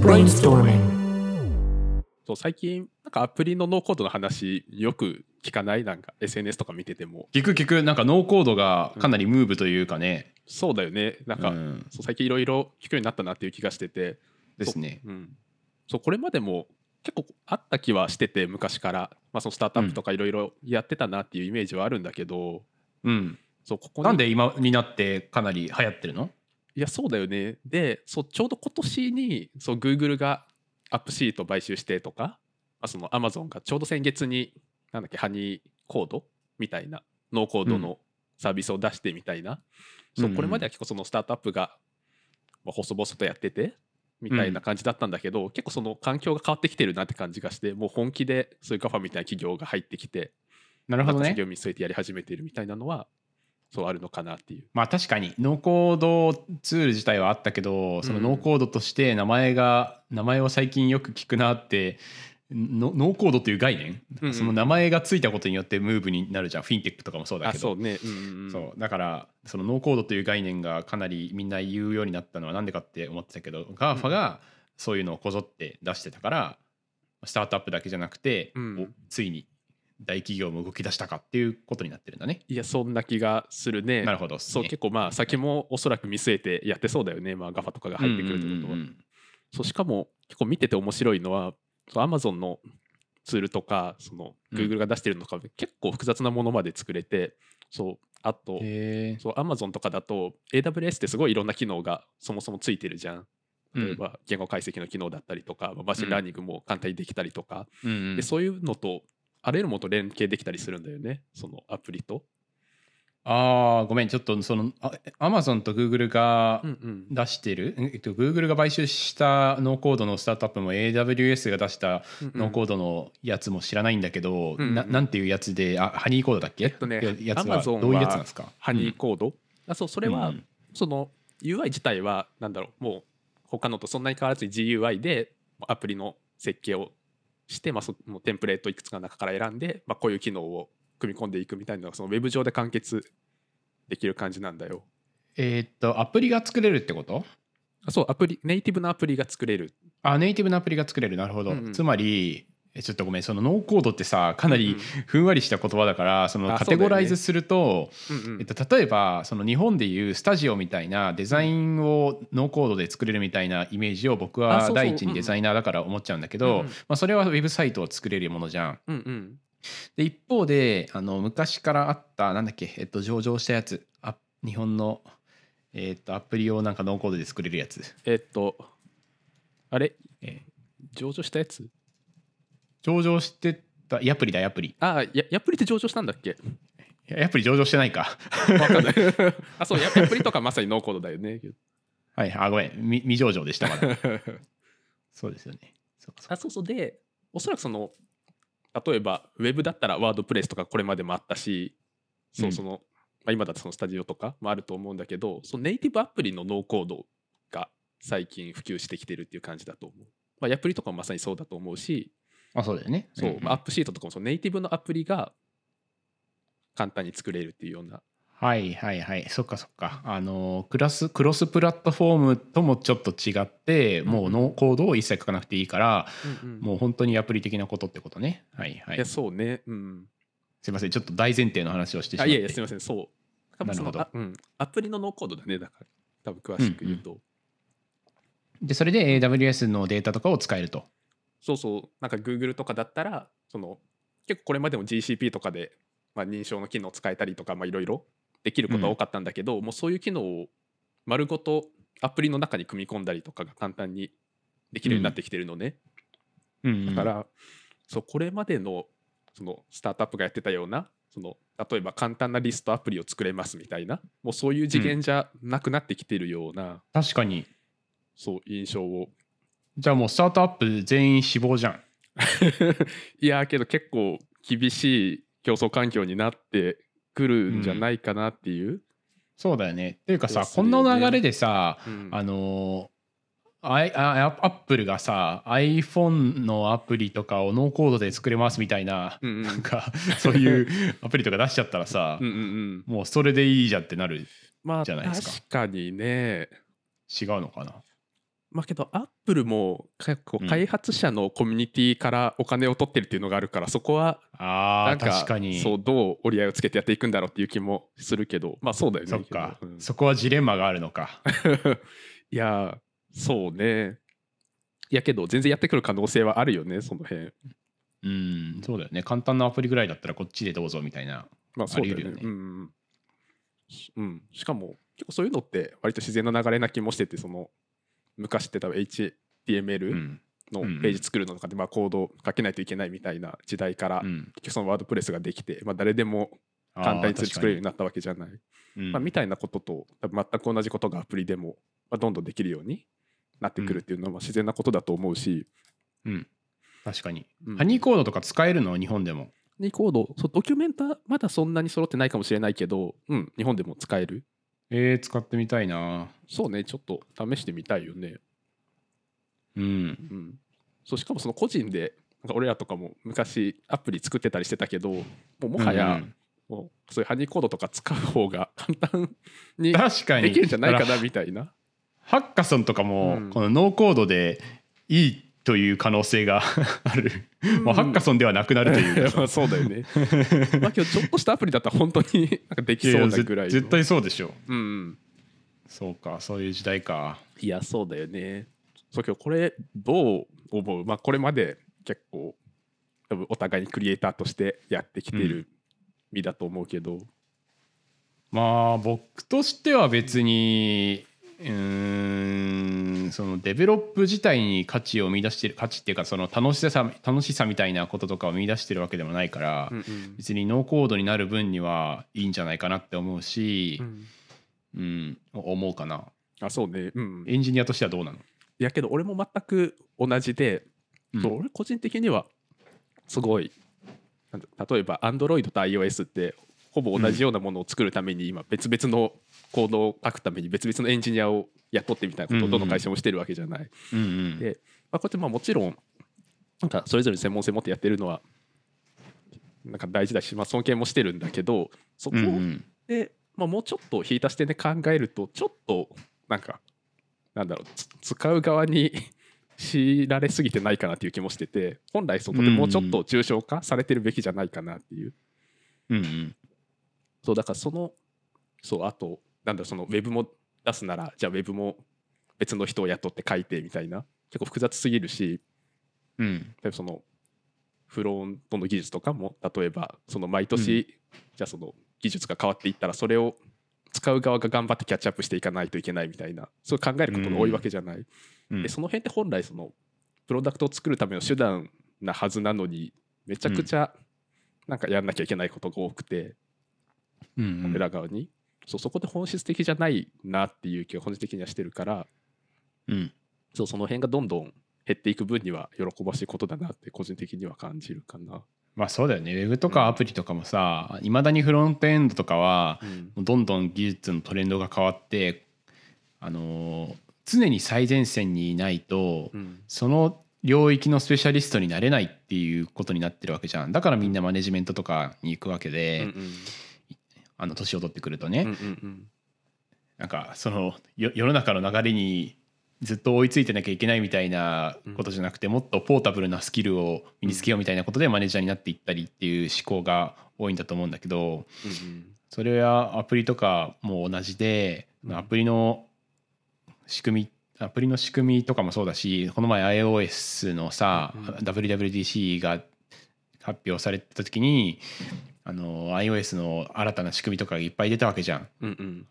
Brainstorming. そう最近なんかアプリのノーコードの話よく聞かない？なんか SNS とか見てても。聞く聞く。なんかノーコードがかなりムーブというかね、そうだよね。なんか、うん。そう最近いろいろ聞くようになったなっていう気がしてて。ですね。そう,、うん、そうこれまでも結構あった気はしてて昔から、まあ、そのスタートアップとかいろいろやってたなっていうイメージはあるんだけど、うん。そうここになんで今になってかなり流行ってるの？いやそうだよね。でそうちょうど今年にそう Google がアップシート買収してとか、まあ、その Amazon がちょうど先月になんだっけハニーコードみたいなノーコードのサービスを出してみたいな、そううんこれまでは結構そのスタートアップが、まあ、細々とやっててみたいな感じだったんだけど、結構その環境が変わってきてるなって感じがしてもう本気でそういうガファみたいな企業が入ってきてなるほどね。事業を見据えてやり始めているみたいなのはそうあるのかなっていう。まあ確かにノーコードツール自体はあったけどそのノーコードとして名前が、名前を最近よく聞くなってノノーコードという概念、うんうん。その名前がついたことによってムーブになるじゃん。フィンテックとかもそうだけど。あそうね、うんうんうん、そう。だからそのノーコードという概念がかなりみんな言うようになったのはなんでかって思ってたけど GAFA がそういうのをこぞって出してたからスタートアップだけじゃなくて、うん。おついに大企業も動き出したかっていうことになってるんだね。いやそんな気がするね。なるほどね、そう結構まあ先もおそらく見据えてやってそうだよね、まあ、ガファとかが入ってくるってことは。うんうんうんそうしかも結構見てて面白いのはそう Amazon のツールとかそのうん Google が出してるのとか、結構複雑なものまで作れてそうあとそう Amazon とかだと AWS ってすごいいろんな機能がそもそもついてるじゃん。例えば言語解析の機能だったりとか、まあ machine learning も簡単にできたりとか、うんうんでそういうのとあらゆるものと連携できたりするんだよね。そのアプリと。ああごめんちょっとそのあ Amazon と Google がうんうん。出してる、えっと、Google が買収したノーコードのスタートアップも AWS が出したノーコードのやつも知らないんだけど、うんうん。ななんていうやつであハニーコードだっけ、えっとねややつはどういうやつなんですか？ハニーコード、あそうそれは、うんその UI 自体はなんだろうもう他のとそんなに変わらずに GUI でアプリの設計をして、まあ、そのテンプレートいくつかの中から選んで、まあ、こういう機能を組み込んでいくみたいなのがそのウェブ上で完結できる感じなんだよ。えーっとアプリが作れるってこと？あそうアプリネイティブなアプリが作れる。あネイティブなアプリが作れるなるほど、うんうんつまりえちょっとごめん。そのノーコードってさかなりうんうん。ふんわりした言葉だからそのあカテゴライズすると、うんうん。えっと、例えばその日本でいうスタジオみたいなデザインをノーコードで作れるみたいなイメージを僕は第一にデザイナーだから思っちゃうんだけど、うんうん。まあ、それはウェブサイトを作れるものじゃん。うんうん。で一方であの昔からあったなんだっけ、えっと、上場したやつあ日本の、えっと、アプリをなんかノーコードで作れるやつ。えっとあれ？え。上場したやつ？上場してたヤプリだヤプリ。あややっぷりって上場したんだっけ？ヤプリ上場してないか。わかんない あそうややっぷりとかまさにノーコードだよね。はい、あごめん未未上場でしたまだ。そうですよね。そうかそうかあそうそうでおそらくその例えばウェブだったらワードプレスとかこれまでもあったしそううんその、まあ、今だとそのスタジオとかもあると思うんだけどそのネイティブアプリのノーコードが最近普及してきてるっていう感じだと思う。まあ、アプリとかもまさにそうだと思うしあそうだよね。そう、んん。まあアップシートとかもそのネイティブのアプリが簡単に作れるっていうような。はいはいはい。そっかそっか。あのクラスクロスプラットフォームともちょっと違って、もうノーコードを一切書かなくていいから、もう本当にアプリ的なことってことね。はいはい。いやそうね。うん。すいません。ちょっと大前提の話をしてしまって。あいやいやすみません。そう。なるあうん、アプリのノーコードだねだから。多分詳しく言うと、でそれで AWS のデータとかを使えるとそうそうなんか Google とかだったらその結構これまでも GCP とかで、まあ、認証の機能使えたりとかまあいろいろできることは多かったんだけど、もうそういう機能を丸ごとアプリの中に組み込んだりとかが簡単にできるようになってきてるのね、うん。だから、そうこれまでのそのスタートアップがやってたようなその例えば簡単なリストアプリを作れますみたいなもうそういう次元じゃなくなってきてるような、確かに。そう印象をじゃあもうスタートアップ全員死亡じゃん。いやーけど結構厳しい競争環境になってくるんじゃないかなっていう、そうだよね。っていうかさね。こんな流れでさうん。あのアイあアップルがさ iPhone のアプリとかをノーコードで作れますみたいな、うんうん。なんかそういう アプリとか出しちゃったらさ、うんうんうん。もうそれでいいじゃんってなるまあじゃないですか。確かにね。違うのかな？まあけどアップルも開発者のコミュニティからお金を取ってるっていうのがあるからそこはなんか確かに。そうどう折り合いをつけてやっていくんだろうっていう気もするけどまあそうだよね。そっか、うん。そこはジレンマがあるのか。いやそうね。いやけど全然やってくる可能性はあるよねその辺。うんそうだよね。簡単なアプリぐらいだったらこっちでどうぞみたいな。まあそうだよね。ね。うんうん、しかも結構そういうのって割と自然な流れな気もしててその昔って多分う HTML ん。のページ作るのとかでまあコードを書けないといけないみたいな時代からうん。結局そのワードプレスができて、まあ、誰でも簡単に作れるようになったわけじゃない、うんまあ、みたいなことと多分全く同じことがアプリでも、まあ、どんどんできるようになってくるっていうのはまあ自然なことだと思うし、うん。確かに、うん。ハニーコードとか使えるの日本でも？にコードそうドキュメンタまだそんなに揃ってないかもしれないけど、うん、日本でも使えるえー、使ってみたいな。そうねちょっと試してみたいよね。うん。うん。そうしかもその個人でなんか俺らとかも昔アプリ作ってたりしてたけどもうもはや、うん。もうそういうハニーコードとか使う方が簡単にできるんじゃないかなみたいな。ハッカソンとかも、うん。このノーコードでいいという可能性が ある、もうハッカソンではなくなるというか まあそうだよね。まあ今日ちょっとしたアプリだったら本当に なんかできそうなぐらい絶対そうでしょうんうん。そうかそういう時代かいやそうだよね。そう今日これどう思う？まあこれまで結構多分お互いにクリエイターとしてやってきてる身だと思うけど。まあ僕としては別にうーんそのデベロップ自体に価値を見出してる価値っていうかその楽しさ楽しさみたいなこととかを見出してるわけでもないから、うんうん。別にノーコードになる分にはいいんじゃないかなって思うしう、ん。うん思うかな。あそうね。うん。いエンジニアとしてはどうなの、やけど俺も全く同じで、うん。俺個人的にはすごい例えば Android と iOS ってほぼ同じようなものを作るために今別々のコードを書くために別々のエンジニアを雇ってみたいなことをどの会社もしてるわけじゃない。でまあ、こうやってまあもちろんなんかそれぞれ専門性持ってやってるのはなんか大事だし、まあ、尊敬もしてるんだけどそこで、まあ、もうちょっと引いた視点で考えるとちょっとなんかなんだろうつ使う側に強いられすぎてないかなっていう気もしてて本来そこでもうちょっと抽象化されてるべきじゃないかなっていう、うんうんそうだからそのそうあとなんだそのウェブも出すならじゃあウェブも別の人を雇って書いてみたいな。結構複雑すぎるし。うん。例えばそのフロントの技術とかも例えばその毎年、じゃあその技術が変わっていったらそれを使う側が頑張ってキャッチアップしていかないといけないみたいな。そう考えることが多いわけじゃない、うん。でその辺って本来そのプロダクトを作るための手段なはずなのにめちゃくちゃなんかやんなきゃいけないことが多くて、うんうん。裏側に。そうそこで本質的じゃないなっていう気が本質的にはしてるから。うん。そうその辺がどんどん減っていく分には喜ばしいことだなって個人的には感じるかな。まあそうだよね。ウェブとかアプリとかもさいまだにフロントエンドとかはうん。どんどん技術のトレンドが変わってあのー常に最前線にいないとうん。その領域のスペシャリストになれないっていうことになってるわけじゃん。だからみんなマネジメントとかに行くわけで、うんあの年を取ってくるとね、うんうんうん。なんかそのよ世の中の流れにずっと追いついてなきゃいけないみたいなことじゃなくて、もっとポータブルなスキルを身につけようみたいなことでマネージャーになっていったりっていう思考が多いんだと思うんだけどうんそれはアプリとかも同じで、うん。アプリの仕組みアプリの仕組みとかもそうだしこの前 iOS のさ、うん WWDC が発表されてた時にあの iOS の新たな仕組みとかがいっぱい出たわけじゃん。うんうん。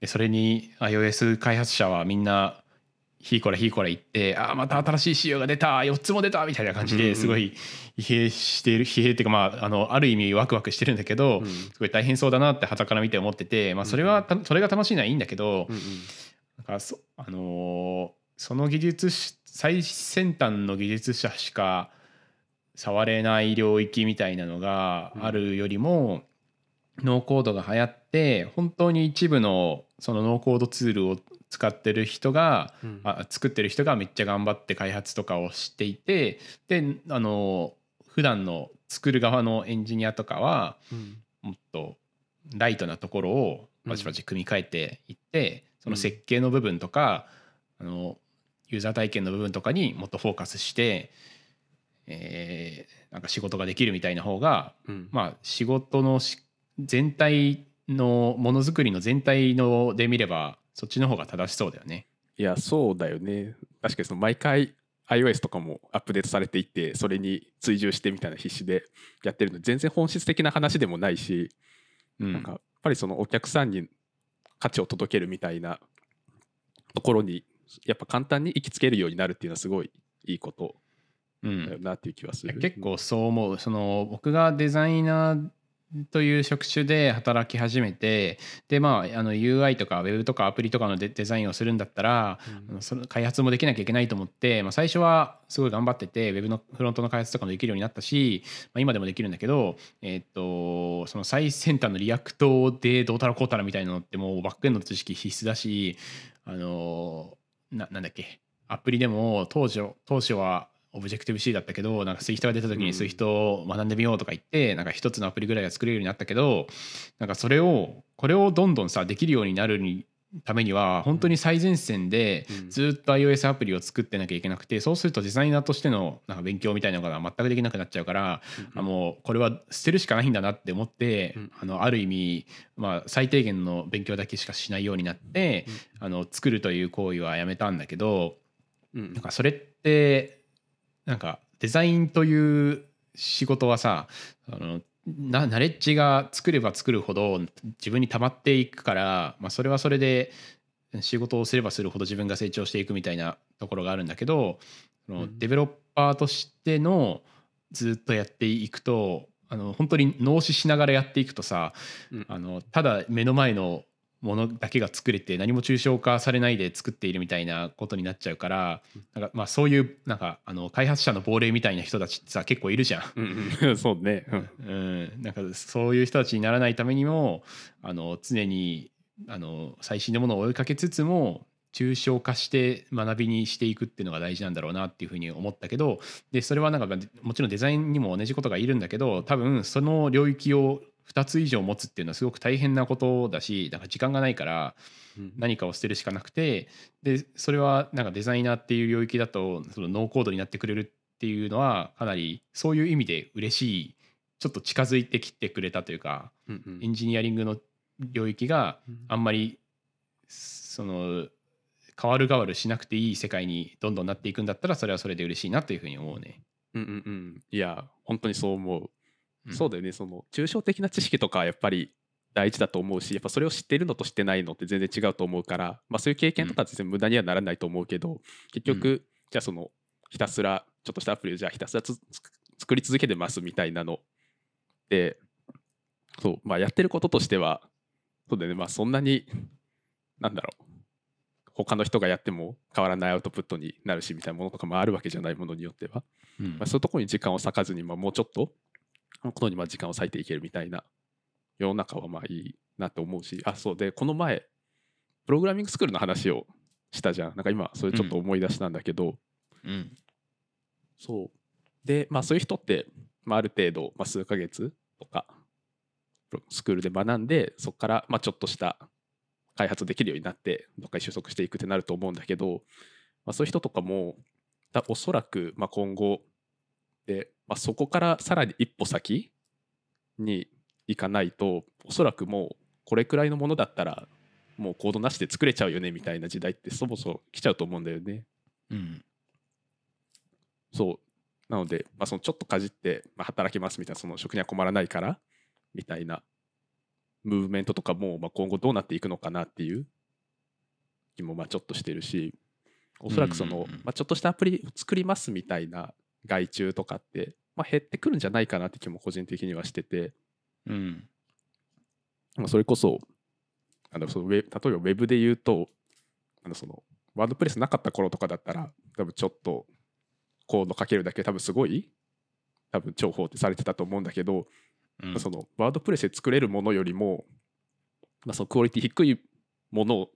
でそれに iOS 開発者はみんなひいこらひいこら言ってあーまた新しい仕様が出た4つも出たみたいな感じですごい疲弊している疲弊っていうかまああのある意味ワクワクしてるんだけど、うん。すごい大変そうだなって傍から見て思ってて、まあ、それはたそれが楽しいのはいいんだけど、なんかそあのーその技術し最先端の技術者しか触れない領域みたいなのがあるよりも、ノーコードが流行って本当に一部のそのノーコードツールを使ってる人が、うん。あ作ってる人がめっちゃ頑張って開発とかをしていてであの普段の作る側のエンジニアとかはうん。もっとライトなところをバチバチ組み替えていって、その設計の部分とか、あのユーザー体験の部分とかにもっとフォーカスして、えーなんか仕事ができるみたいな方がうん。まあ仕事のし全体のものづくりの全体ので見ればそっちの方が正しそうだよね。いやそうだよね。確かにその毎回 iOS とかもアップデートされていってそれに追従してみたいな必死でやってるので全然本質的な話でもないし、うん。なんかやっぱりそのお客さんに価値を届けるみたいなところにやっぱ簡単に行きつけるようになるっていうのはすごいいいことなっていう気はする。結構そう思う。その僕がデザイナーという職種で働き始めてでまああの UI とか Web とかアプリとかのデデザインをするんだったらうん。その開発もできなきゃいけないと思って、まあ、最初はすごい頑張ってて Web のフロントの開発とかもできるようになったし、まあ、今でもできるんだけど、えーっとその最先端の React でどうたらこうたらみたいなのってもうバックエンドの知識必須だしあのななんだっけアプリでも当初当初はオブジェクティブ C だったけどなんか SWIFT が出た時うん。に SWIFT を学んでみようとか言って、なんか一つのアプリぐらいが作れるようになったけどなんかそれをこれをどんどんさできるようになるにためには本当に最前線でうん。ずっと iOS アプリを作ってなきゃいけなくてそうするとデザイナーとしてのなんか勉強みたいなのが全くできなくなっちゃうから、あもうこれは捨てるしかないんだなって思って、うん。あのある意味、まあ、最低限の勉強だけしかしないようになって、あの作るという行為はやめたんだけどうん。なんかそれってなんかデザインという仕事はさあのなナレッジが作れば作るほど自分に溜まっていくから、まあ、それはそれで仕事をすればするほど自分が成長していくみたいなところがあるんだけどうん。デベロッパーとしてのずっとやっていくとあの本当に脳死しながらやっていくとさうん。あのただ目の前のものだけが作れて何も抽象化されないで作っているみたいなことになっちゃうからなんかまあそういうなんかあの開発者の亡霊みたいな人たちってさ結構いるじゃん。そうね。うんうん、なんかそういう人たちにならないためにもあの常にあの最新のものを追いかけつつも抽象化して学びにしていくっていうのが大事なんだろうなっていうふうに思ったけどでそれはなんかもちろんデザインにも同じことがいるんだけど多分その領域を2つ以上持つっていうのはすごく大変なことだしなんか時間がないからうん。何かを捨てるしかなくてでそれはなんかデザイナーっていう領域だとそのノーコードになってくれるっていうのはかなりそういう意味で嬉しいちょっと近づいてきてくれたというかうんうん。エンジニアリングの領域がうん。あんまりその変わる変わるしなくていい世界にどんどんなっていくんだったらそれはそれで嬉しいなというふうに思うね。うんうんうん。いや本当にそう思う、うん。そうだよね。その抽象的な知識とかはやっぱり大事だと思うしやっぱそれを知ってるのと知ってないのって全然違うと思うから、まあ、そういう経験とかは全然無駄にはならないと思うけど、結局、じゃあそのひたすらちょっとしたアプリをじゃあひたすら作り続けてますみたいなのでそう、まあ、やってることとしてはそうだよね。まあそんなになんだろう。他の人がやっても変わらないアウトプットになるしみたいなものとかもあるわけじゃないものによっては。うん。まあ、そういうところに時間を割かずに、まあ、もうちょっとこのことにまあ時間を割いていけるみたいな世の中はまあいいなって思うしあそうでこの前プログラミングスクールの話をしたじゃん。なんか今それちょっと思い出したんだけど、うん。そう。でまあそういう人って、まあ、ある程度、まあ、数ヶ月とかスクールで学んでそこからまあちょっとした開発できるようになってどっかに収束していくってなると思うんだけど、まあ、そういう人とかもだおそらくまあ今後で、まあ、そこからさらに一歩先に行かないとおそらくもうこれくらいのものだったらもうコードなしで作れちゃうよねみたいな時代ってそもそも来ちゃうと思うんだよね。うん。そう。なので、まあ、そのちょっとかじって、まあ、働きますみたいなその職には困らないからみたいなムーブメントとかも、まあ、今後どうなっていくのかなっていう気もまあちょっとしてるしおそらくその、まあ、ちょっとしたアプリ作りますみたいな外注とかって、まあ、減ってくるんじゃないかなって気も個人的にはしてて、うん。まあ、それこそあのそのウェ例えばウェブで言うとあのそのワードプレスなかった頃とかだったら多分ちょっとコードかけるだけで多分すごい多分重宝ってされてたと思うんだけど、うん。そのワードプレスで作れるものよりも、まあ、そのクオリティ低いものを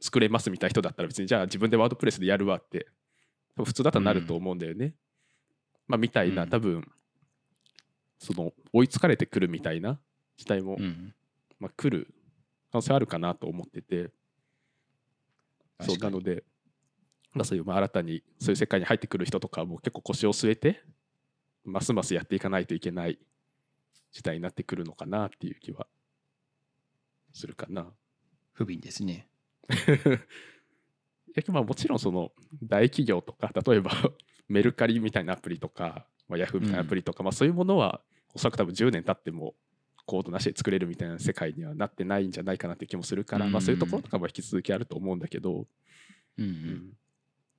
作れますみたいな人だったら別にじゃあ自分でワードプレスでやるわって普通だったらなると思うんだよね。まあ、みたいなうん多分その追いつかれてくるみたいな時代も、うんまあ、来る可能性あるかなと思っててそうなのでまあ、そういうまあ新たにそういう世界に入ってくる人とかも結構腰を据えてますますやっていかないといけない時代になってくるのかなっていう気はするかな。不憫ですね。いやまあもちろんその大企業とか例えばメルカリみたいなアプリとか、まあ、ヤフーみたいなアプリとか、まあ、そういうものはおそらく多分10年経ってもコードなしで作れるみたいな世界にはなってないんじゃないかなって気もするから、まあ、そういうところとかも引き続きあると思うんだけど、うんううん。ん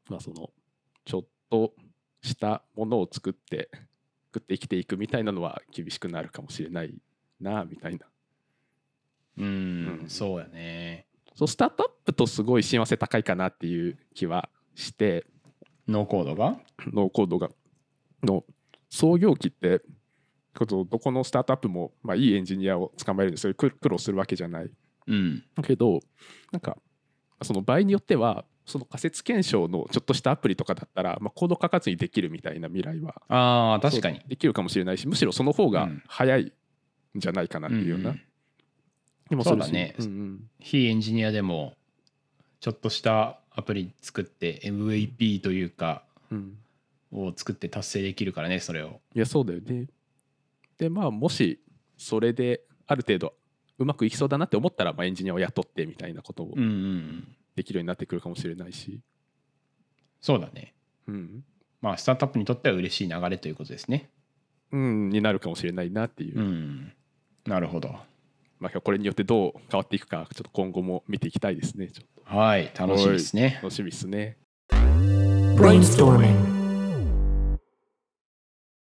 まあそのちょっとしたものを作って作って生きていくみたいなのは厳しくなるかもしれないなみたいな。うん、うん。そうやね。そうスタートアップとすごい親和性高いかなっていう気はしてノーコードが？ノーコードが。の創業期ってことどこのスタートアップも、まあ、いいエンジニアを捕まえるんでそういう苦苦労するわけじゃない。うん。だけどなんかその場合によってはその仮説検証のちょっとしたアプリとかだったら、まあ、コード書かずにできるみたいな未来はああ、確かに。できるかもしれないしむしろその方がうん。早いんじゃないかなっていうような、うんうん。でもそうだね。うんうん。非エンジニアでもちょっとしたアプリ作って MVP というかうん。を作って達成できるからねそれを。いやそうだよね。でまあもしそれである程度うまくいきそうだなって思ったら、まあ、エンジニアを雇ってみたいなことをうんうん。できるようになってくるかもしれないし、そうだね。うん。まあスタートアップにとっては嬉しい流れということですね。うん、になるかもしれないなっていう、うん。なるほどまあ、これによってどう変わっていくかちょっと今後も見ていきたいですねちょっと。はい楽しみですね。楽しみですね。Brainstorming.